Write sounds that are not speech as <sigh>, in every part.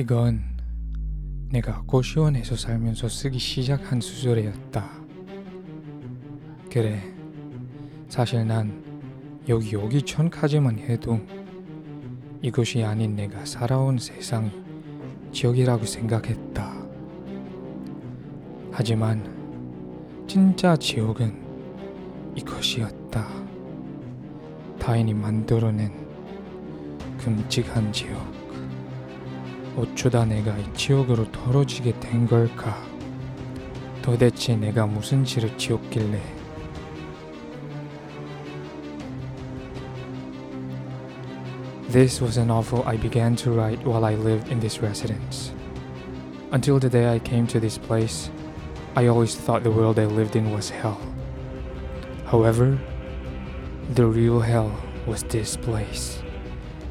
이건 내가 고시원에서 살면서 쓰기 시작한 수저래였다. 그래, 사실 난 여기 오기 전까지만 해도 이곳이 아닌 내가 살아온 세상이 지옥이라고 생각했다. 하지만 진짜 지옥은 이것이었다. 타인이 만들어낸 끔찍한 지옥. 어쩌다 내가 이 지옥으로 떨어지게 된 걸까? 도대체 내가 무슨 죄를 지었길래? This was a novel I began to write while I lived in this residence. Until the day I came to this place, I always thought the world I lived in was hell. However, the real hell was this place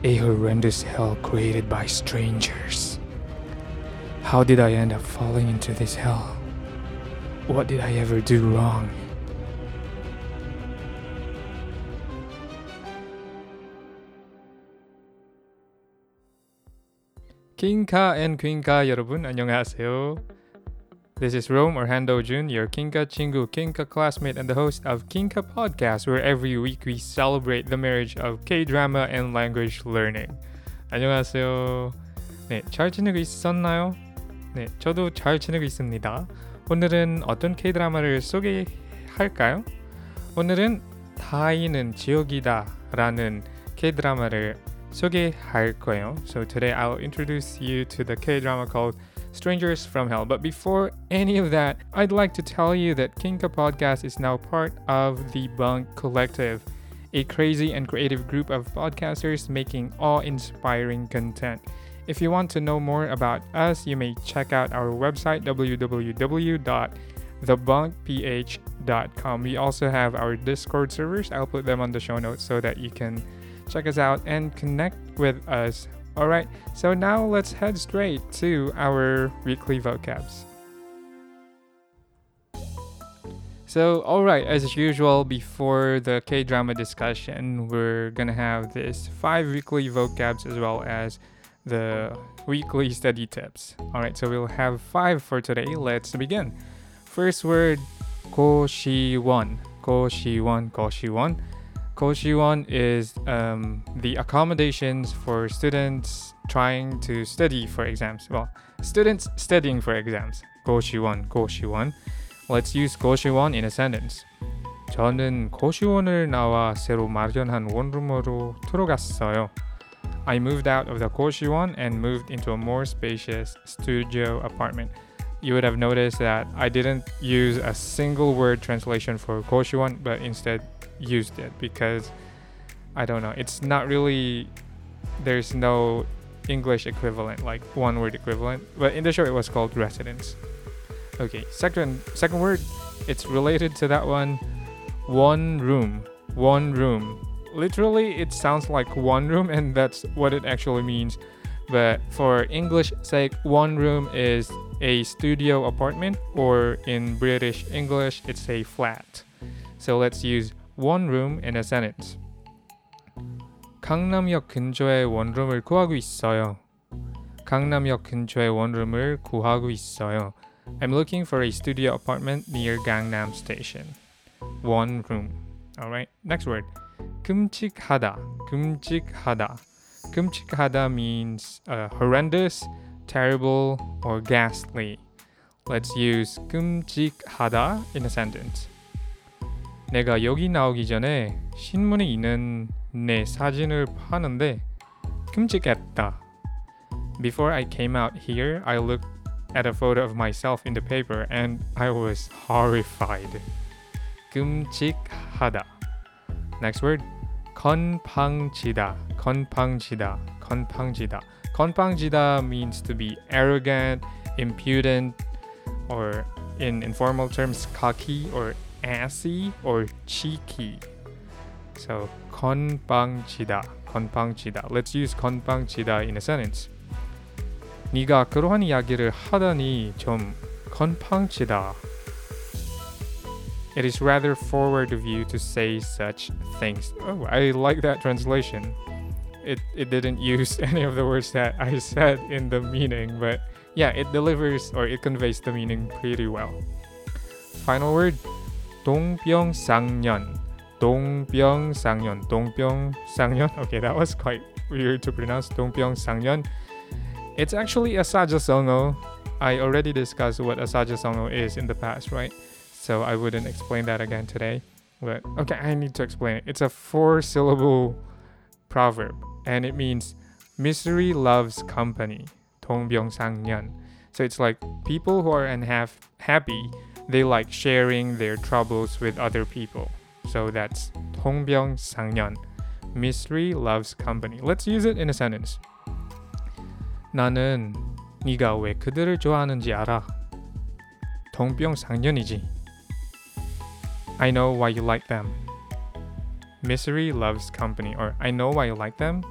a horrendous hell created by strangers. How did I end up falling into this hell? What did I ever do wrong? 킹카 앤 퀸카 여러분 안녕하세요. This is Rome or Hando Jun, your Kinka Chingu Kinka classmate and the host of Kinka Podcast, where every week we celebrate the marriage of K-drama and language learning. 안녕하세요. 네, 잘 지내고 있었나요? 네, 저도 잘 지내고 있습니다. 오늘은 어떤 K-드라마를 소개할까요? 오늘은 다이는 지옥이다라는 K-드라마를 소개할 거예요. So today I'll introduce you to the K-drama called Strangers from Hell. But before any of that, I'd like to tell you that Kinka Podcast is now part of the Bunk Collective, a crazy and creative group of podcasters making awe inspiring content. If you want to know more about us, you may check out our website www.thebunkph.com. We also have our Discord servers. I'll put them on the show notes so that you can check us out and connect with us all right, so now let's head straight to our weekly vocabs. So, all right, as usual, before the K drama discussion, we're gonna have this five weekly vocabs as well as the weekly study tips. All right, so we'll have five for today. Let's begin. First word, 更新、更新、更新。고시원. Koshiwon is um, the accommodations for students trying to study for exams. Well, students studying for exams. Koshiwon, Koshiwon. Let's use Koshiwon in a sentence. 저는 고시원을 나와 새로 마련한 원룸으로 들어갔어요. I moved out of the Koshiwon and moved into a more spacious studio apartment. You would have noticed that I didn't use a single word translation for Koshiwon, but instead used it because I don't know. It's not really there's no English equivalent, like one word equivalent. But in the show it was called residence. Okay, second second word, it's related to that one. One room. One room. Literally it sounds like one room and that's what it actually means. But for English sake, one room is a studio apartment or in British English it's a flat. So let's use one room in a sentence. 강남역 근처에 원룸을 구하고 있어요. 강남역 근처에 원룸을 구하고 있어요. I'm looking for a studio apartment near Gangnam Station. One room. Alright, next word. 끔찍하다. 끔찍하다. 끔찍하다 means uh, horrendous, terrible, or ghastly. Let's use 끔찍하다 in a sentence. 내가 여기 나오기 전에 신문에 있는 내 사진을 파는데 끔찍했다. Before I came out here, I looked at a photo of myself in the paper and I was horrified. 끔찍하다. Next word. 건방지다. 건방지다. 건방지다. 건방지다 means to be arrogant, impudent, or in informal terms, cocky or assy or cheeky. So 건방지다, 건방지다. Let's use 건방지다 in a sentence. 네가 그러한 이야기를 하다니 좀 건방지다. It is rather forward of you to say such things. Oh, I like that translation. it, it didn't use <laughs> any of the words that I said in the meaning, but yeah, it delivers or it conveys the meaning pretty well. Final word 동병상련. 동병상련. 동병상련. Okay, that was quite weird to pronounce. 동병상련. It's actually a sajasongo. I already discussed what a sajasongo is in the past, right? So I wouldn't explain that again today. But okay, I need to explain it. It's a four syllable proverb and it means misery loves company. 동병상련. So it's like people who are unhappy, happy, they like sharing their troubles with other people. So that's 동병상련. Mystery loves company. Let's use it in a sentence. 나는 네가 왜 그들을 좋아하는지 알아. 동병상련이지. I know why you like them. Misery loves company, or I know why you like them.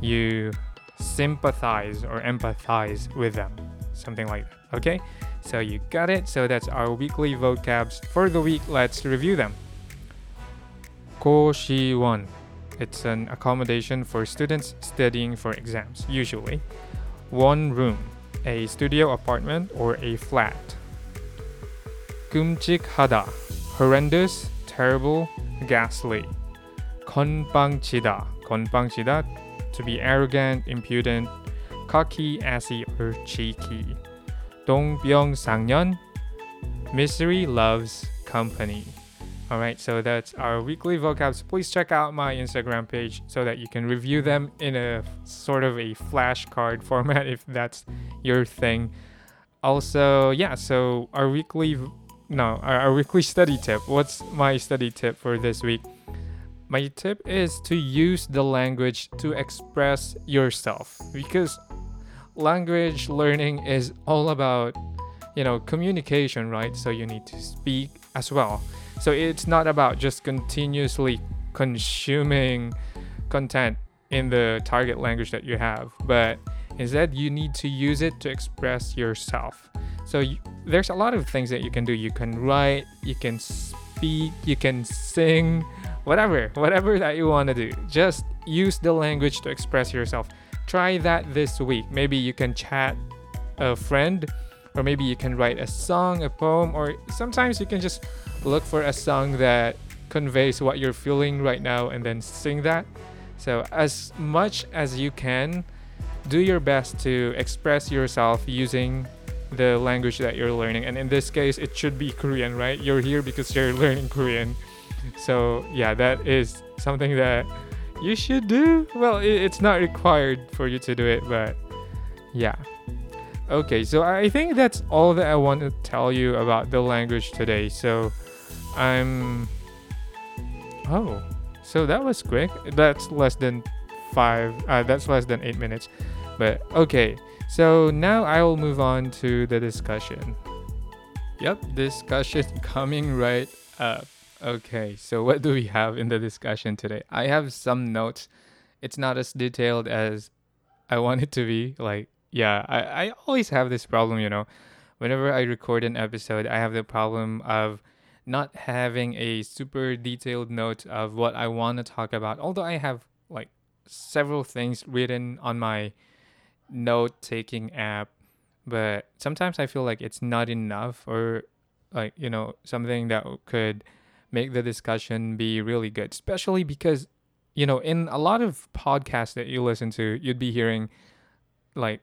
You sympathize or empathize with them, something like that. Okay. So you got it. So that's our weekly vocabs for the week. Let's review them. Koshi1. It's an accommodation for students studying for exams, usually. One room, a studio apartment or a flat. 끔찍하다, horrendous, terrible, ghastly. 건방지다, 건방지다, to be arrogant, impudent, cocky, assy, or cheeky. 동병상련, misery loves company. Alright, so that's our weekly vocabs. Please check out my Instagram page so that you can review them in a sort of a flashcard format <laughs> if that's your thing. Also, yeah, so our weekly no, our, our weekly study tip. What's my study tip for this week? My tip is to use the language to express yourself because language learning is all about, you know, communication, right? So you need to speak as well. So it's not about just continuously consuming content in the target language that you have, but instead you need to use it to express yourself. So you, there's a lot of things that you can do. You can write, you can speak, you can sing, whatever, whatever that you want to do. Just use the language to express yourself. Try that this week. Maybe you can chat a friend, or maybe you can write a song, a poem, or sometimes you can just look for a song that conveys what you're feeling right now and then sing that. So, as much as you can, do your best to express yourself using the language that you're learning. And in this case, it should be Korean, right? You're here because you're <laughs> learning Korean. So, yeah, that is something that you should do. Well, it's not required for you to do it, but yeah. Okay, so I think that's all that I want to tell you about the language today. So, I'm. Oh, so that was quick. That's less than five. Uh, that's less than eight minutes. But okay, so now I will move on to the discussion. Yep, discussion <laughs> coming right up. Okay, so what do we have in the discussion today? I have some notes. It's not as detailed as I want it to be. Like, yeah, I, I always have this problem, you know. Whenever I record an episode, I have the problem of not having a super detailed note of what I want to talk about. Although I have like several things written on my note taking app, but sometimes I feel like it's not enough or like, you know, something that could make the discussion be really good, especially because, you know, in a lot of podcasts that you listen to, you'd be hearing like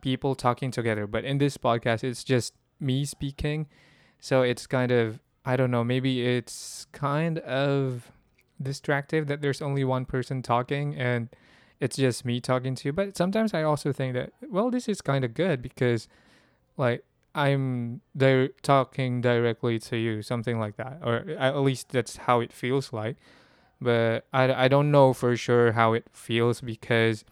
people talking together, but in this podcast, it's just me speaking. So it's kind of, I don't know, maybe it's kind of distractive that there's only one person talking and it's just me talking to you. But sometimes I also think that, well, this is kind of good because, like, I'm di- talking directly to you, something like that, or at least that's how it feels like. But I, I don't know for sure how it feels because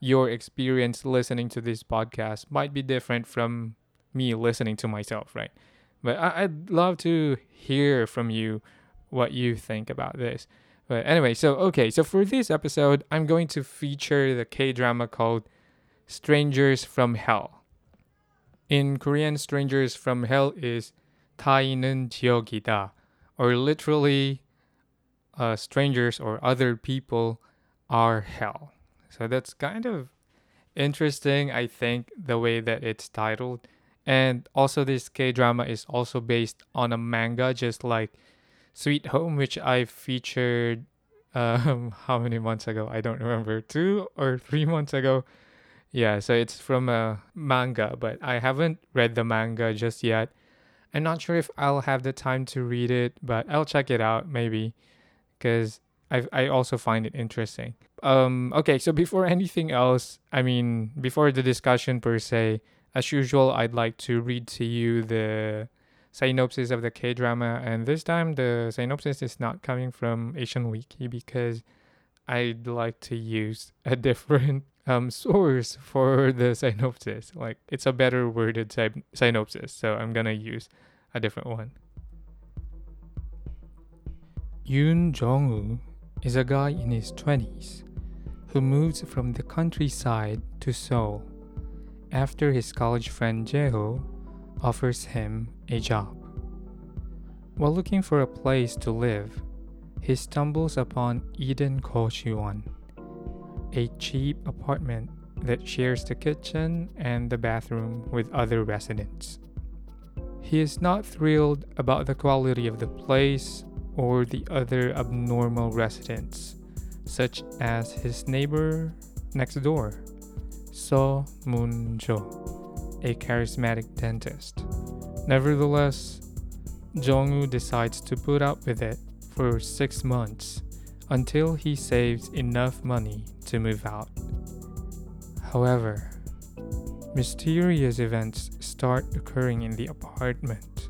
your experience listening to this podcast might be different from me listening to myself, right? But I, I'd love to hear from you what you think about this. But anyway, so okay, so for this episode, I'm going to feature the K drama called Strangers from Hell. In Korean, strangers from hell is 타인은 지옥이다, or literally, uh, strangers or other people are hell. So that's kind of interesting, I think, the way that it's titled. And also, this K drama is also based on a manga, just like Sweet Home, which I featured <laughs> um, how many months ago? I don't remember, two or three months ago yeah, so it's from a manga, but I haven't read the manga just yet. I'm not sure if I'll have the time to read it, but I'll check it out maybe cuz I I also find it interesting. Um okay, so before <laughs> anything else, I mean, before the discussion per se, as usual, I'd like to read to you the synopsis of the K drama, and this time the synopsis is not coming from Asian Wiki because I'd like to use a <laughs> different um, <laughs> source for the synopsis. Like it's a better worded sy- synopsis, so I'm gonna use a different one. Yoon Jong-woo is a guy in his 20s who moves from the countryside to Seoul after his college friend Jeho offers him a job. While looking for a place to live, he stumbles upon Eden Kochuan, a cheap apartment that shares the kitchen and the bathroom with other residents. He is not thrilled about the quality of the place or the other abnormal residents, such as his neighbor next door, So Moon Jo, a charismatic dentist. Nevertheless, Jongwoo decides to put up with it for six months until he saves enough money to move out. However, mysterious events start occurring in the apartment,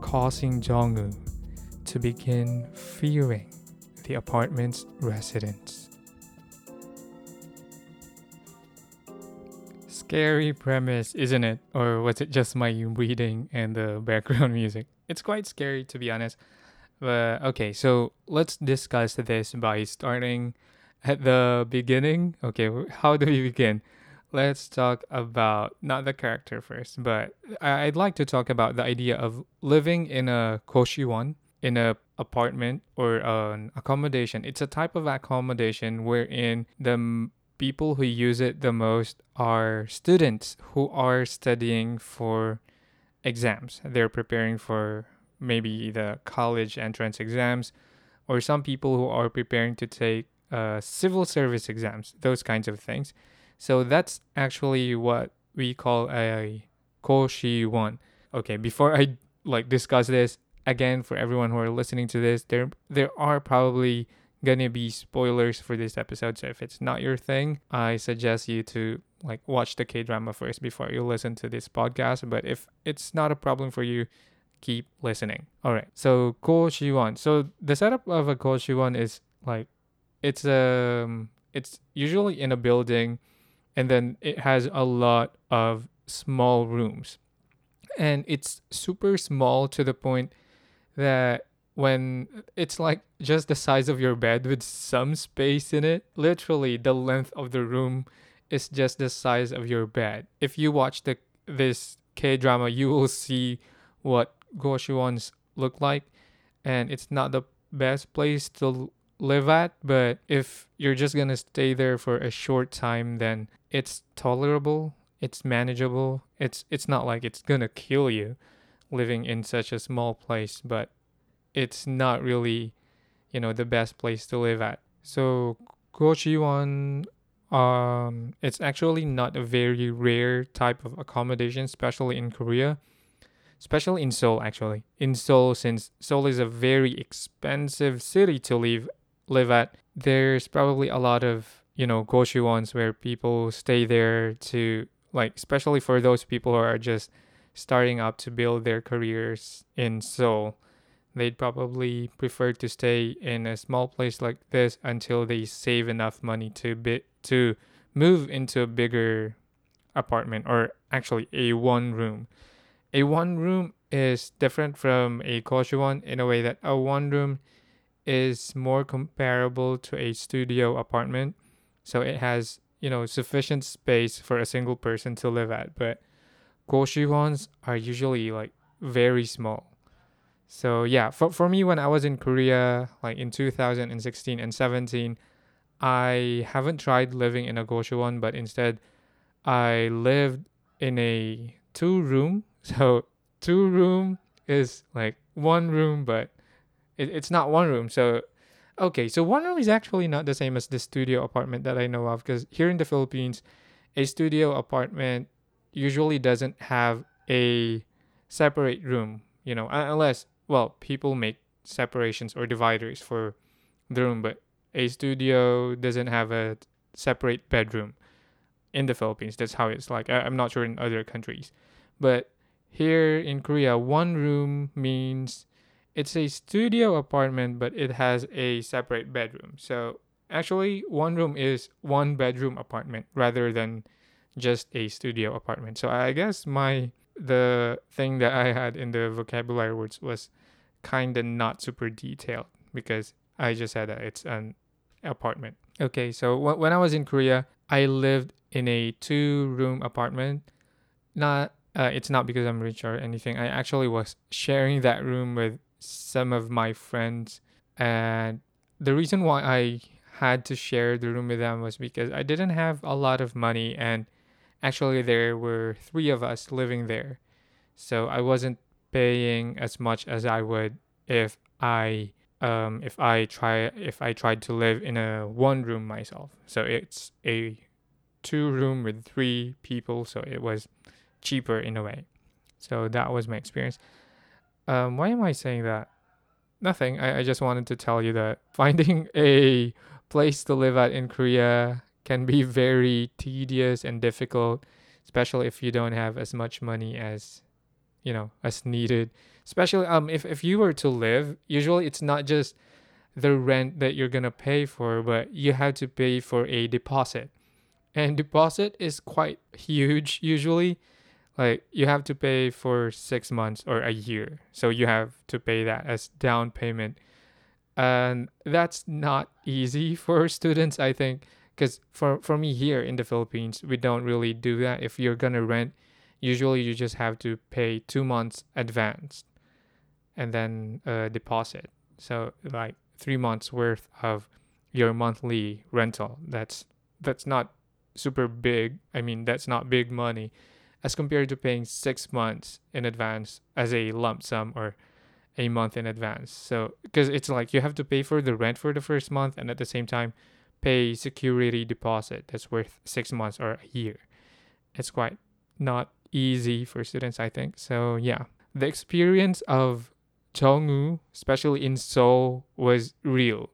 causing Jongwoo to begin fearing the apartment's residents. Scary premise, isn't it? Or was it just my reading and the <laughs> background music? It's quite scary to be honest. But okay, so let's discuss this by starting at the beginning. Okay, how do we begin? Let's talk about not the character first, but I'd like to talk about the idea of living in a koshiwon, in a apartment or an accommodation. It's a type of accommodation wherein the people who use it the most are students who are studying for exams. They're preparing for maybe the college entrance exams, or some people who are preparing to take uh, civil service exams, those kinds of things. So that's actually what we call a koshi one. Okay, before I like discuss this again for everyone who are listening to this, there there are probably gonna be spoilers for this episode. So if it's not your thing, I suggest you to like watch the K drama first before you listen to this podcast. But if it's not a problem for you, keep listening. All right. So Koshiwon. So the setup of a Koshiwon is like it's um it's usually in a building and then it has a lot of small rooms. And it's super small to the point that when it's like just the size of your bed with some space in it, literally the length of the room is just the size of your bed. If you watch the this K drama, you will see what Goshuans look like, and it's not the best place to live at. But if you're just gonna stay there for a short time, then it's tolerable. It's manageable. It's it's not like it's gonna kill you living in such a small place, but it's not really, you know, the best place to live at. So Gochiwon um it's actually not a very rare type of accommodation, especially in Korea. Especially in Seoul actually. In Seoul since Seoul is a very expensive city to live live at, there's probably a lot of, you know, gochiwons where people stay there to like especially for those people who are just starting up to build their careers in Seoul they'd probably prefer to stay in a small place like this until they save enough money to be to move into a bigger apartment or actually a one room. A one room is different from a one in a way that a one room is more comparable to a studio apartment. So it has, you know, sufficient space for a single person to live at. But ones are usually like very small. So yeah, for for me when I was in Korea, like in 2016 and 17, I haven't tried living in a Goshuwon, but instead I lived in a two room. <laughs> So two room is like one room, but it, it's not one room. So okay, so one room is actually not the same as the studio apartment that I know of because here in the Philippines, a studio apartment usually doesn't have a separate room, you know, unless well, people make separations or dividers for the room, but a studio doesn't have a separate bedroom in the Philippines. That's how it's like. I, am not sure in other countries, but here in Korea, one room means it's a studio apartment, but it has a separate bedroom. So actually, one room is one bedroom apartment rather than just a studio apartment. So I guess my the thing that I had in the vocabulary words was kind of not super detailed because I just said that it's an apartment. Okay, so w- when I was in Korea, I lived in a two room apartment. Not uh, it's not because I'm rich or anything. I actually was sharing that room with some of my friends and the reason why I had to share the room with them was because I didn't have a lot of money and actually there were 3 of us living there. So I wasn't paying as much as I would if I um, if I try if I tried to live in a one room myself. So it's a two room with three people, so it was cheaper in a way. So that was my experience. Um, why am I saying that? Nothing. I, I just wanted to tell you that <laughs> finding a place to live at in Korea can be very tedious and difficult, especially if you don't have as much money as you know as needed especially um if, if you were to live usually it's not just the rent that you're gonna pay for but you have to pay for a deposit and deposit is quite huge usually like you have to pay for six months or a year. So you have to pay that as down payment. And that's not easy <laughs> for students i think because for, for me here in the philippines we don't really do that. If you're gonna rent usually you just have to pay two months advance and then a deposit. So like three months worth of your monthly rental. That's that's not super big. I mean that's not big money as compared to paying six months in advance as a lump sum or a month in advance so because it's like you have to pay for the rent for the first month and at the same time pay security deposit that's worth six months or a year it's quite not easy for students, I think. So yeah, the experience of Jongwoo, especially in Seoul, was real.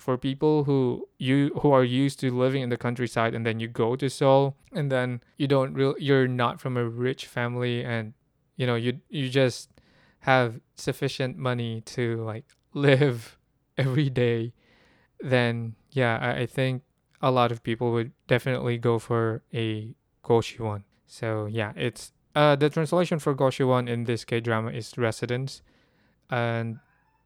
For people who you who are used to living in the countryside and then you go to Seoul and then you don't real you're not from a rich family and you know you you just have sufficient money to like <laughs> live every day, then yeah, I, I think a lot of people would definitely go for a Goshuwon. So yeah, it's uh the translation for Goshuwon in this K drama is residence, and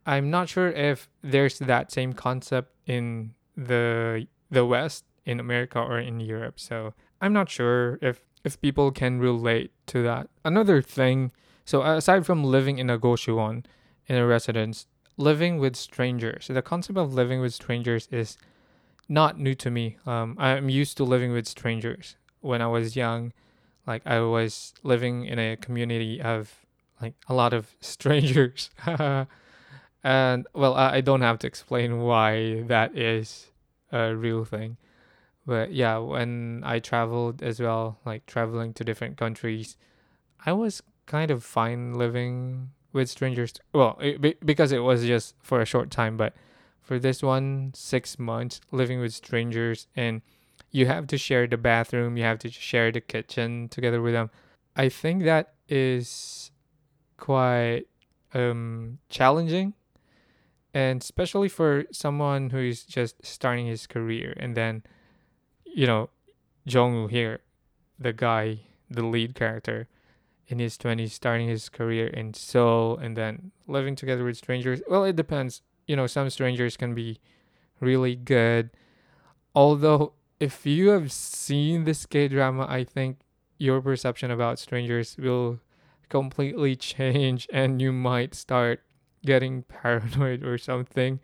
I'm not sure if there's that same concept in the the West in America or in Europe. So I'm not sure if if people can relate to that. Another thing, so aside from living in a Goshuwon, in a residence, living with strangers. The concept of living with strangers is not new to me. Um, I'm used to living with strangers. When I was young, like I was living in a community of like a lot of <laughs> strangers. <laughs> and well, I, I don't have to explain why that is a real thing. But yeah, when I traveled as well, like traveling to different countries, I was kind of fine living with strangers. Well, it, because it was just for a short time, but for this one, six months living with strangers and you have to share the bathroom, you have to share the kitchen together with them. I think that is quite um, challenging, and especially for someone who is just starting his career. And then, you know, Jongwoo here, the guy, the lead character, in his 20s, starting his career in Seoul, and then living together with strangers. Well, it depends. You know, some strangers can be really good. Although if you have seen this K drama, I think your perception about strangers will completely <laughs> change and you might start getting <laughs> paranoid or something.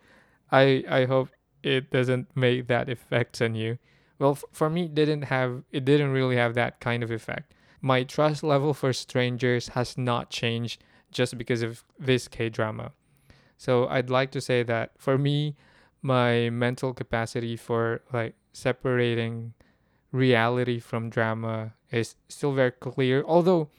I I hope it doesn't make that effect on you. Well, f- for me, it didn't have it didn't really have that kind of effect. My trust level for strangers has not changed just because of this K drama. So I'd like to say that for me, my mental capacity for like separating reality from drama is still very clear. Although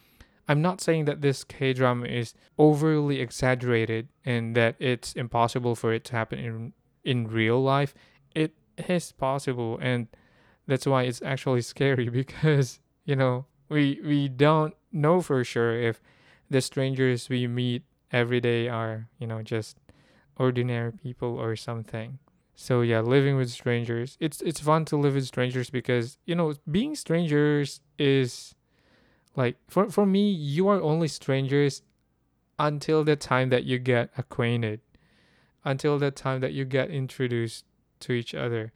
I'm not saying that this K drama is overly exaggerated and that it's impossible for it to happen in in real life. It is possible and that's why it's actually <laughs> scary because, you know, we we don't know for sure if the strangers we meet every day are, you know, just ordinary people or something. So yeah, living with strangers. It's it's fun to live with strangers because, you know, being strangers is like for for me, you are only strangers until the time that you get acquainted. Until the time that you get introduced to each other.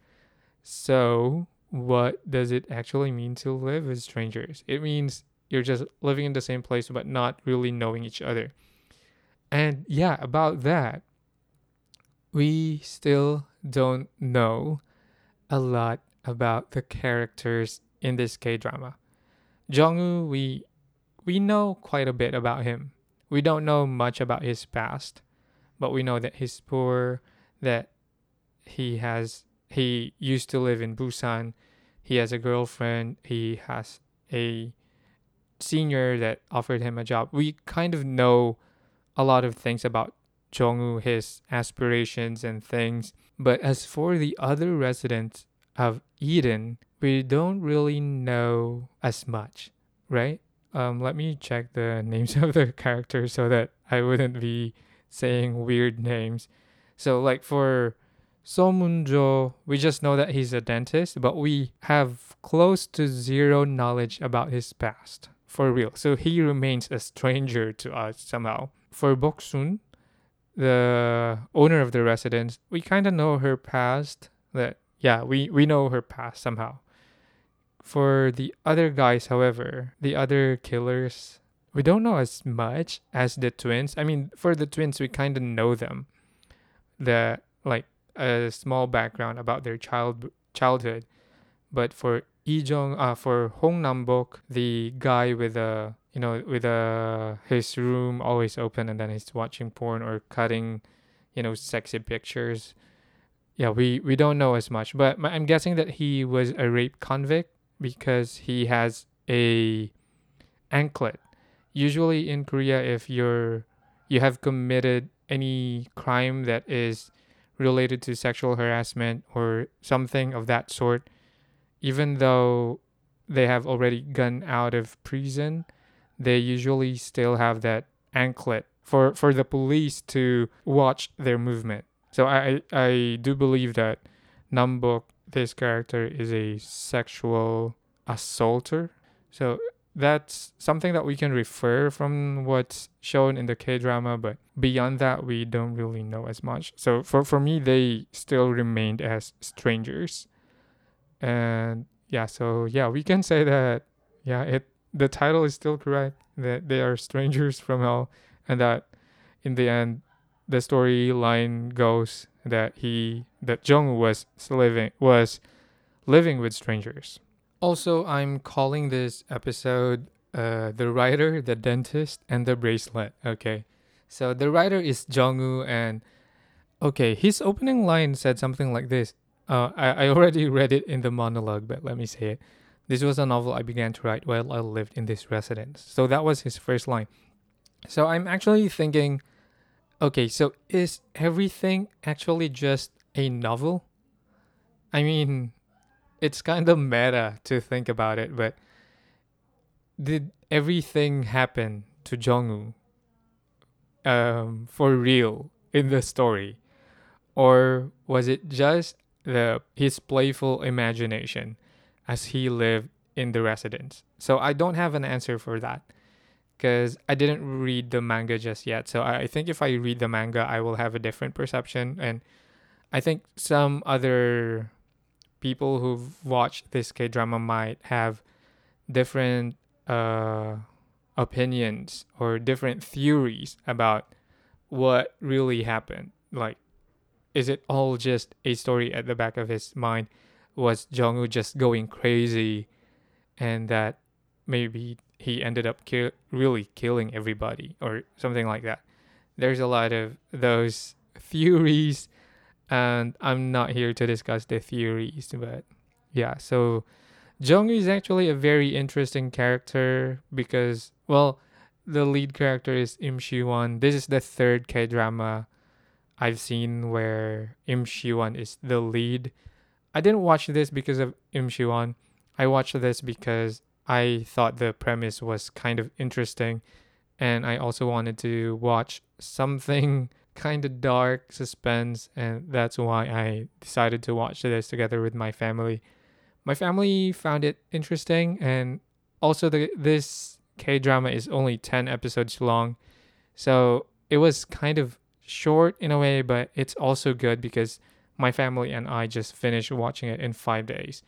So, what does it actually mean to live with strangers? It means you're just living in the same place but not really knowing each other. And yeah, about that, we still don't know a lot about the characters in this K drama. Jongwoo, we we know quite a bit about him. We don't know much about his past, but we know that he's poor, that he has he used to live in Busan, he has a girlfriend, he has a senior that offered him a job. We kind of know a lot of things about Jongwoo, his aspirations and things. But as for the other residents of Eden, we don't really know as much, right? Um, let me check the <laughs> names of the characters so that I wouldn't be saying weird names. So, like for Somunjo, we just know that he's a dentist, but we have close to zero knowledge about his past for real. So he remains a stranger to us somehow. For Boksun, the owner of the residence, we kind of know her past. That yeah, we we know her past somehow. For the other guys, however, the other killers, we don't know as much as the twins. I mean, for the twins, we kind of know them. The like a small background about their child childhood, but for Ijong, uh, for Hong Nambok, the guy with a you know with a his room always open and then he's watching porn or cutting, you know, sexy pictures. Yeah, we we don't know as much, but I'm guessing that he was a rape convict because he has a anklet. Usually in Korea, if you're you have committed any crime that is related to sexual harassment or something of that sort, even though they have already gone out of prison, they usually still have that anklet for, for the police to watch their movement. So I, I do believe that Nambok, this character, is a sexual assaulter. So that's something that we can refer from what's shown in the K drama, but beyond that, we don't really know as much. So for, for me, they still remained as strangers and yeah so yeah we can say that yeah it the title is still correct that they are strangers from hell and that in the end the storyline goes that he that Jung was living was living with strangers also i'm calling this episode uh, the writer the dentist and the bracelet okay so the writer is Jongwoo and okay his opening line said something like this uh, I, I already <laughs> read it in the monologue, but let me say it. This was a novel I began to write while I lived in this residence. So that was his first line. So I'm actually thinking, okay, so is everything actually just a novel? I mean, it's kind of meta to think about it, but did everything happen to Jongwoo um, for real in the story? Or was it just the his playful imagination as he lived in the residence. So I don't have an answer for that because I didn't read the manga just yet. So I think if I read the manga, I will have a different perception. And I think some other people who've watched this K drama might have different uh, opinions or different theories about what really happened. Like is it all just a story at the back of his mind? Was Jongwoo just going crazy, and that maybe he ended up ki- really killing everybody or something like that? There's a lot of those <laughs> theories, and I'm not here to discuss the theories, but yeah. So Jongwoo is actually a very interesting character because, well, the lead character is Im Si-wan. This is the third K drama I've seen where Im Si-wan is the lead. I didn't watch this because of Im Si-wan. I watched this because I thought the premise was kind of interesting and I also wanted to watch something <laughs> kind of dark suspense and that's why I decided to watch this together with my family. My family found it interesting and also the this K drama is only 10 episodes long. So it was kind of short in a way, but it's also good because my family and I just finished watching it in 5 days.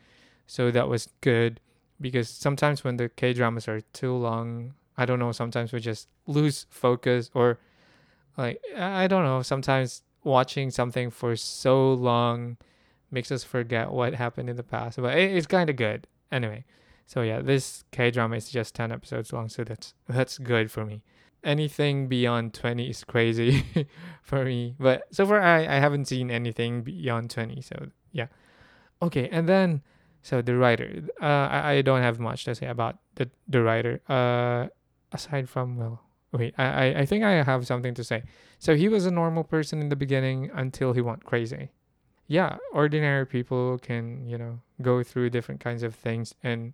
So that was good because sometimes when the K dramas are too long, I don't know, sometimes we just lose focus or like I don't know, sometimes watching something for so long makes us forget what happened in the past, but it's kind of good. Anyway, so yeah, this K drama is just 10 episodes long, so that's that's good for me. Anything beyond 20 is crazy <laughs> for me. But so far I, I haven't seen anything beyond 20, so yeah. Okay, and then so the writer. Uh I, I don't have much to say about the the writer. Uh aside from well wait, I, I I think I have something to say. So he was a normal person in the beginning until he went crazy. Yeah, ordinary people can, you know, go through different kinds of things and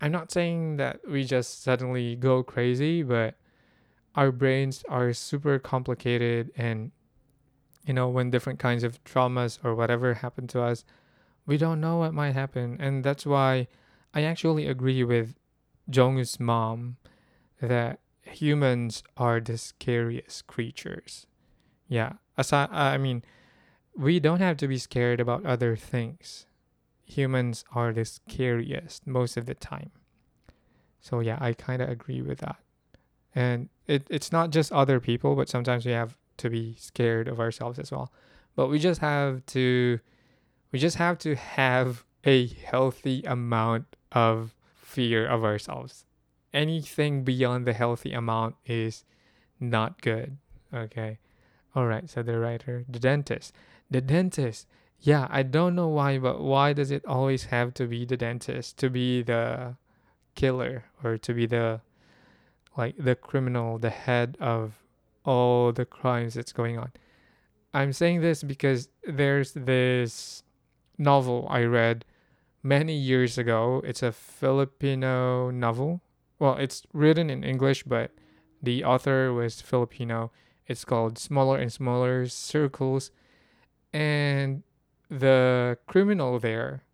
I'm not saying that we just suddenly go crazy, but our brains are super complicated and you know when different kinds of traumas or whatever happen to us we don't know what might happen and that's why i actually agree with jongwoo's mom that humans are the scariest creatures yeah aside, i mean we don't have to be scared about other things humans are the scariest most of the time. So yeah, I kind of agree with that. And it, it's not just other people, but sometimes we have to be scared of ourselves as well. But we just have to we just have to have a healthy amount of fear of ourselves. Anything beyond the healthy amount is not good. Okay. All right. So the writer, the dentist, the dentist yeah, I don't know why, but why does it always have to be the dentist to be the killer or to be the like the criminal, the head of all the crimes that's going on? I'm saying this because there's this novel I read many years ago. It's a Filipino novel. Well, it's written in English, but the author was Filipino. It's called Smaller and Smaller Circles. And the criminal there,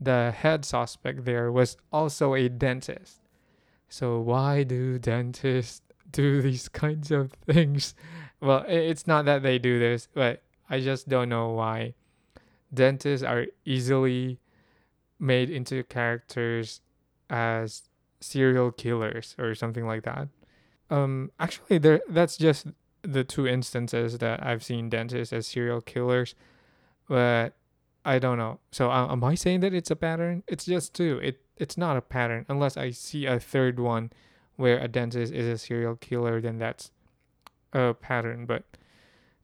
the head suspect there, was also a dentist. So why do dentists do these kinds of things? Well, it's not that they do this, but I just don't know why dentists are easily made into characters as serial killers or something like that. Um, actually, there that's just the two instances that I've seen dentists as serial killers but I don't know. So uh, am I saying that it's a pattern? It's just two. It it's not a pattern unless I see a third one where a dentist is a serial killer. Then that's a pattern. But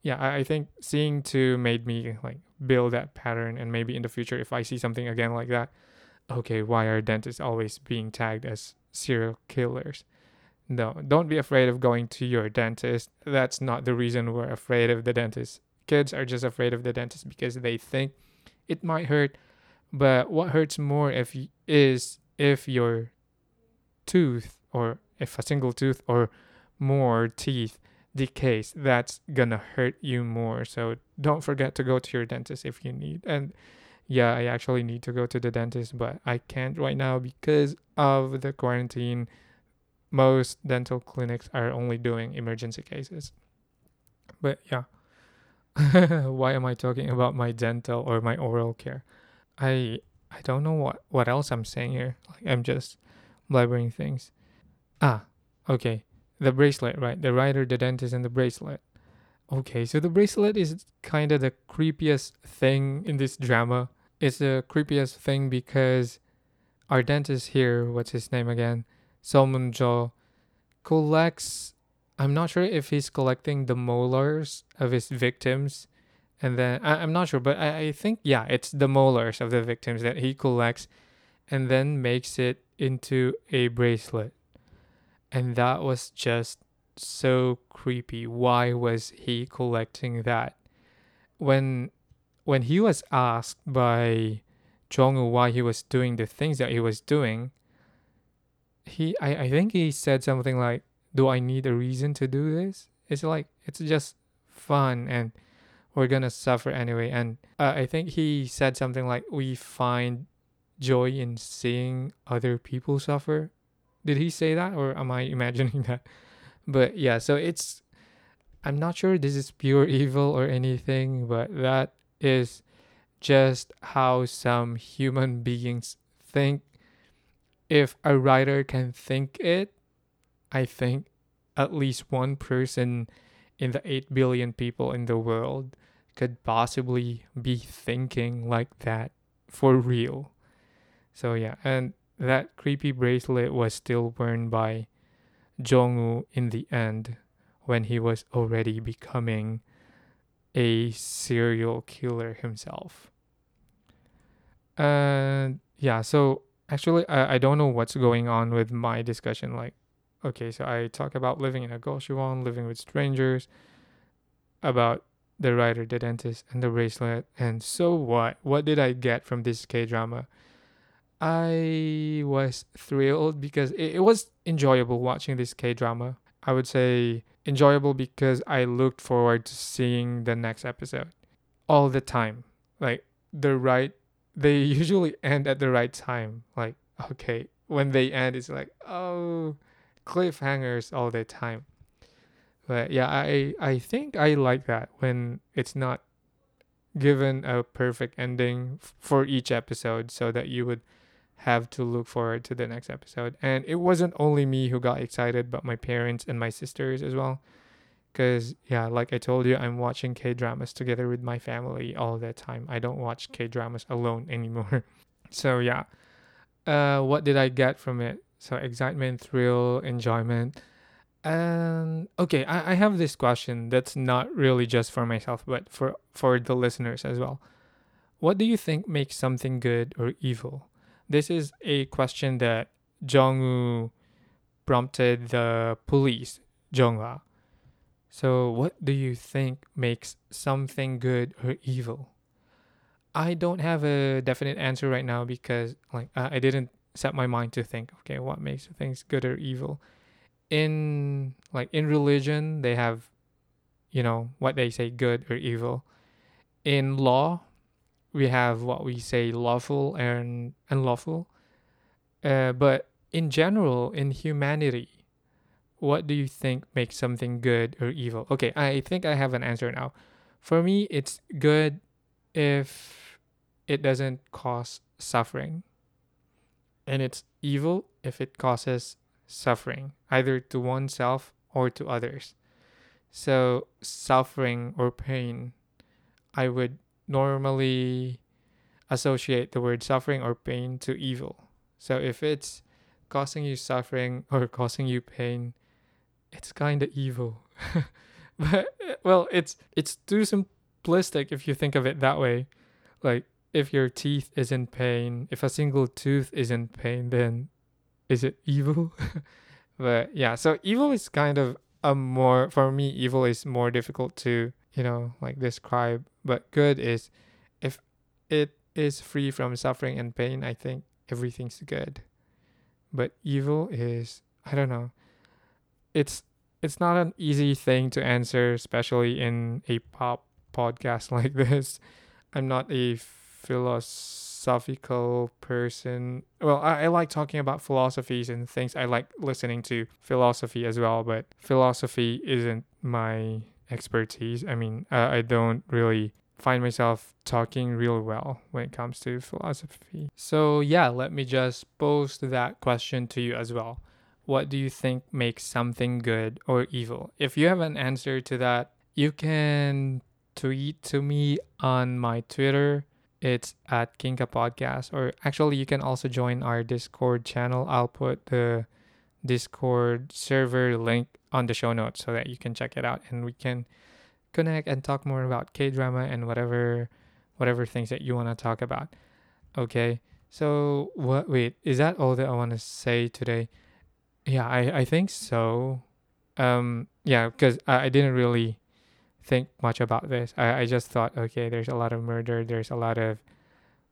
yeah, I, I think seeing two made me like build that pattern. And maybe in the future, if I see something again like that, okay, why are dentists always being tagged as serial killers? No, don't be afraid of going to your dentist. That's not the reason we're afraid of the dentist kids are just afraid of the dentist because they think it might hurt. But what hurts more if is if your tooth or if a single tooth or more teeth decays, that's gonna hurt you more. So don't forget to go to your dentist if you need. And yeah, I actually need to go to the dentist, but I can't right now because of the quarantine. Most dental clinics are only doing emergency cases. But yeah. <laughs> why am I talking about my dental or my oral care? I I don't know what what else I'm saying here. Like I'm just blabbering things. Ah, okay. The bracelet, right? The writer, the dentist, and the bracelet. Okay, so the bracelet is kind of the creepiest thing in this drama. It's the creepiest thing because our dentist here, what's his name again? Seo Moon-jo, collects. I'm not sure if he's collecting the molars of his victims. And then I, I'm not sure, but I, I think, yeah, it's the molars of the victims that he collects and then makes it into a bracelet. And that was just so creepy. Why was he collecting that? When when he was asked by Jong why he was doing the things that he was doing, he I, I think he said something like, Do I need a reason to do this? It's like it's just fun and we're gonna suffer anyway. And uh, I think he said something like, We find joy in seeing other people suffer. Did he say that or am I <laughs> imagining that? But yeah, so it's I'm not sure this is pure evil or anything, but that is just how some human beings think. If a writer can think it, I think at least one person in the 8 billion people in the world could possibly be thinking like that for real. So yeah, and that creepy bracelet was still worn by Jong-woo in the end when he was already becoming a serial killer himself. And yeah, so actually I, I don't know what's going on with my discussion. Like, okay, so I talk about living in a Goshiwon, living with strangers, about the writer, the dentist, and the bracelet. And so what? What did I get from this K drama? I was thrilled because it, it was enjoyable watching this K drama. I would say enjoyable because I looked forward to seeing the next episode all the time. Like the right, they <laughs> usually end at the right time. Like, okay, when they end, it's like, oh, cliffhangers all the time. But yeah, I, I think I like that when it's not given a perfect ending for each episode so that you would have to look forward to the next episode. And it wasn't only me who got excited, but my parents and my sisters as well. Because, yeah, like I told you, I'm watching K dramas together with my family all the time. I don't watch K dramas alone anymore. <laughs> so, yeah. Uh, what did I get from it? So, excitement, thrill, enjoyment. And okay, I, I have this question that's not really just for myself, but for, for the listeners as well. What do you think makes something good or evil? This is a question that Jong-woo prompted the police, Jong-ah. So, what do you think makes something good or evil? I don't have a definite answer right now because like I didn't set my mind to think, okay, what makes things good or evil? In like in religion, they have you know, what they say good or evil. In law, we have what we say lawful and unlawful. Uh, but in general, in humanity, what do you think makes something good or evil? Okay, I think I have an answer now. For me, it's good if it doesn't cause suffering. And it's evil if it causes suffering, either to oneself or to others. So, suffering or pain, I would normally associate the word suffering or pain to evil. So if it's causing you suffering <laughs> or causing you pain, it's kind of evil. <laughs> but well, it's it's too simplistic if you think of it that way. Like if your teeth is in pain, if a single tooth is in pain, then is it evil? <laughs> but yeah, so evil is kind of a more for me evil is more difficult to you know, like describe. But good is if it is free from suffering and pain, I think everything's good. But evil is I don't know. It's it's not an easy thing to answer, especially in a pop podcast <laughs> like this. I'm not a philosophical person. Well, I, I like talking about philosophies and things. I like listening to philosophy as well, but philosophy isn't my expertise. I mean, uh, I don't really find myself talking real well when it comes to philosophy. So, yeah, let me just pose that question to you as well. What do you think makes something good or evil? If you have an answer to that, you can tweet to me on my Twitter. It's at Kinka Podcast. Or actually, you can also join our Discord channel. I'll put the Discord server link on the show notes so that you can check it out and we can connect and talk more about K drama and whatever whatever things that you want to talk about. Okay. So what wait, is that all that I want to say today? Yeah, I, I think so. Um yeah, because I, I didn't really think much about this. I, I just thought, okay, there's a lot of murder, there's a lot of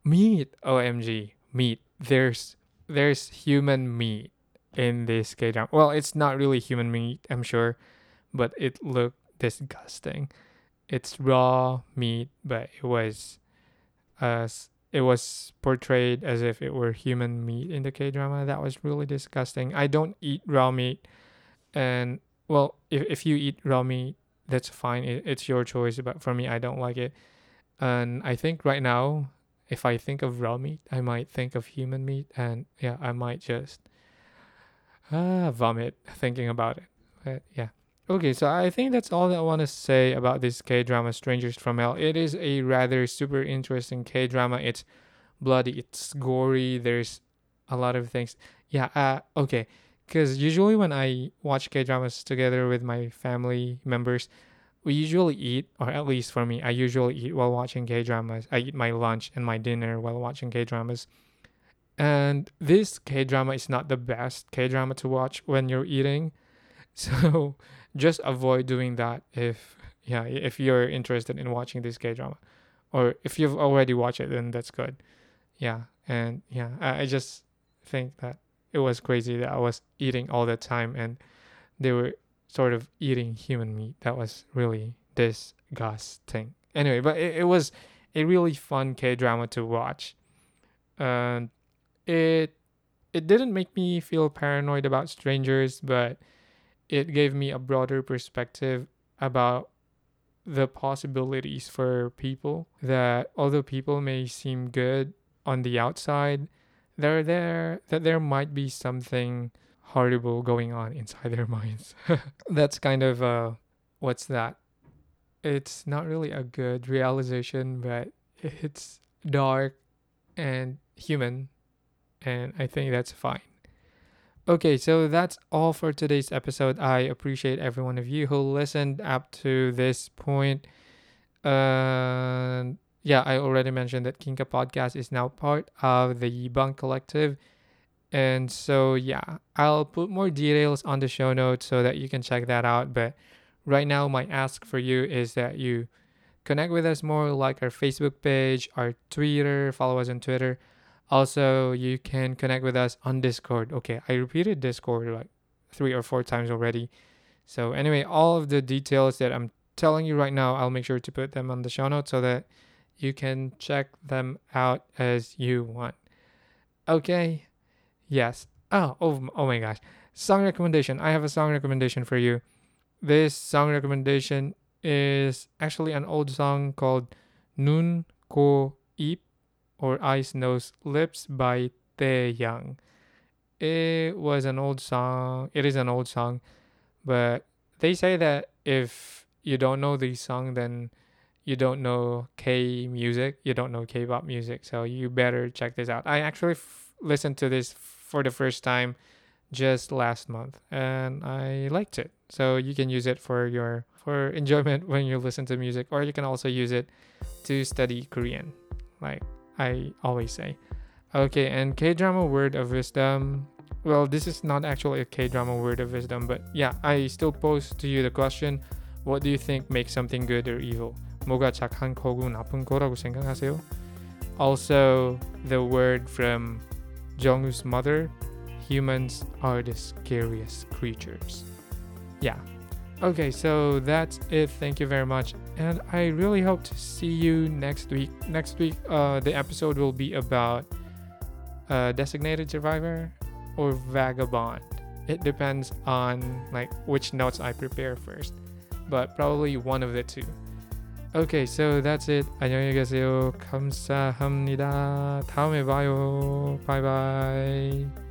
meat. OMG, meat. There's there's human meat in this K drama. Well, it's not really human meat, I'm sure, but it looked disgusting. It's raw meat, but it was uh it was portrayed as if it were human meat in the K drama. That was really disgusting. I don't eat raw meat and well, if if you eat raw meat, that's fine. It, it's your choice, but for me I don't like it. And I think right now if I think of raw meat, I might think of human meat and yeah, I might just ah vomit thinking about it. But yeah. Okay, so I think that's all that I want to say about this K drama, Strangers from Hell. It is a rather super interesting K drama. It's bloody, it's gory. There's a lot of things. Yeah. Uh. Okay. Because usually when I watch K dramas together with my family members, we usually eat, or at least for me, I usually eat while watching K dramas. I eat my lunch and my dinner while watching K dramas. And this K drama is not the best K drama to watch when you're eating. <laughs> So just avoid doing that if yeah, if you're interested in watching this K drama. Or if you've already watched it then that's good. Yeah. And yeah, I, just think that it was crazy that I was eating all the time and they were sort of eating human meat. That was really disgusting. Anyway, but it, it was a really fun K drama to watch. And it it didn't make me feel paranoid about strangers, but it gave me a broader perspective about the possibilities for people that although people may seem good on the outside, they're there that there might be something horrible going on inside their <laughs> minds. <laughs> That's kind of uh what's that? It's not really a good realization, but it's dark and human and I think that's fine. Okay, so that's all for today's episode. I appreciate every one of you who listened up to this point. Uh, yeah, I already mentioned that Kinka Podcast is now part of the Bunk Collective. And so, yeah, I'll put more details on the show notes so that you can check that out. But right now, my ask for you is that you connect with us more, like our Facebook page, our Twitter, follow us on Twitter. Also, you can connect with us on Discord. Okay, I repeated Discord like three or four times already. So, anyway, all of the details that I'm telling you right now, I'll make sure to put them on the show notes so that you can check them out as you want. Okay, yes. Oh, oh, oh my gosh. Song recommendation. I have a song recommendation for you. This song recommendation is actually an old song called Nun Ko Ip or Eyes, Nose, Lips by Taeyang. It was an old song. It is an old song, but they say that if you don't know the song, then you don't know K music, you don't know K-pop music. So you better check this out. I actually f- listened to this for the first time just last month, and I liked it. So you can use it for your for enjoyment <laughs> when you listen to music, or you can also use it to study Korean. Like I always say. Okay, and K drama word of wisdom. Well, this is not actually a K drama word of wisdom, but yeah, I still pose to you the question what do you think makes something good or evil? 뭐가 착한 거고 나쁜 거라고 생각하세요? Also, the word from Jongwoo's mother humans are the scariest creatures. Yeah, Okay, so that's it. Thank you very much. And I really hope to see you next week. Next week, uh, the episode will be about uh, designated survivor or vagabond. It depends on like which notes I prepare first, but probably one of the two. Okay, so that's it. 안녕히 계세요. 감사합니다. 다음에 봐요. Bye bye.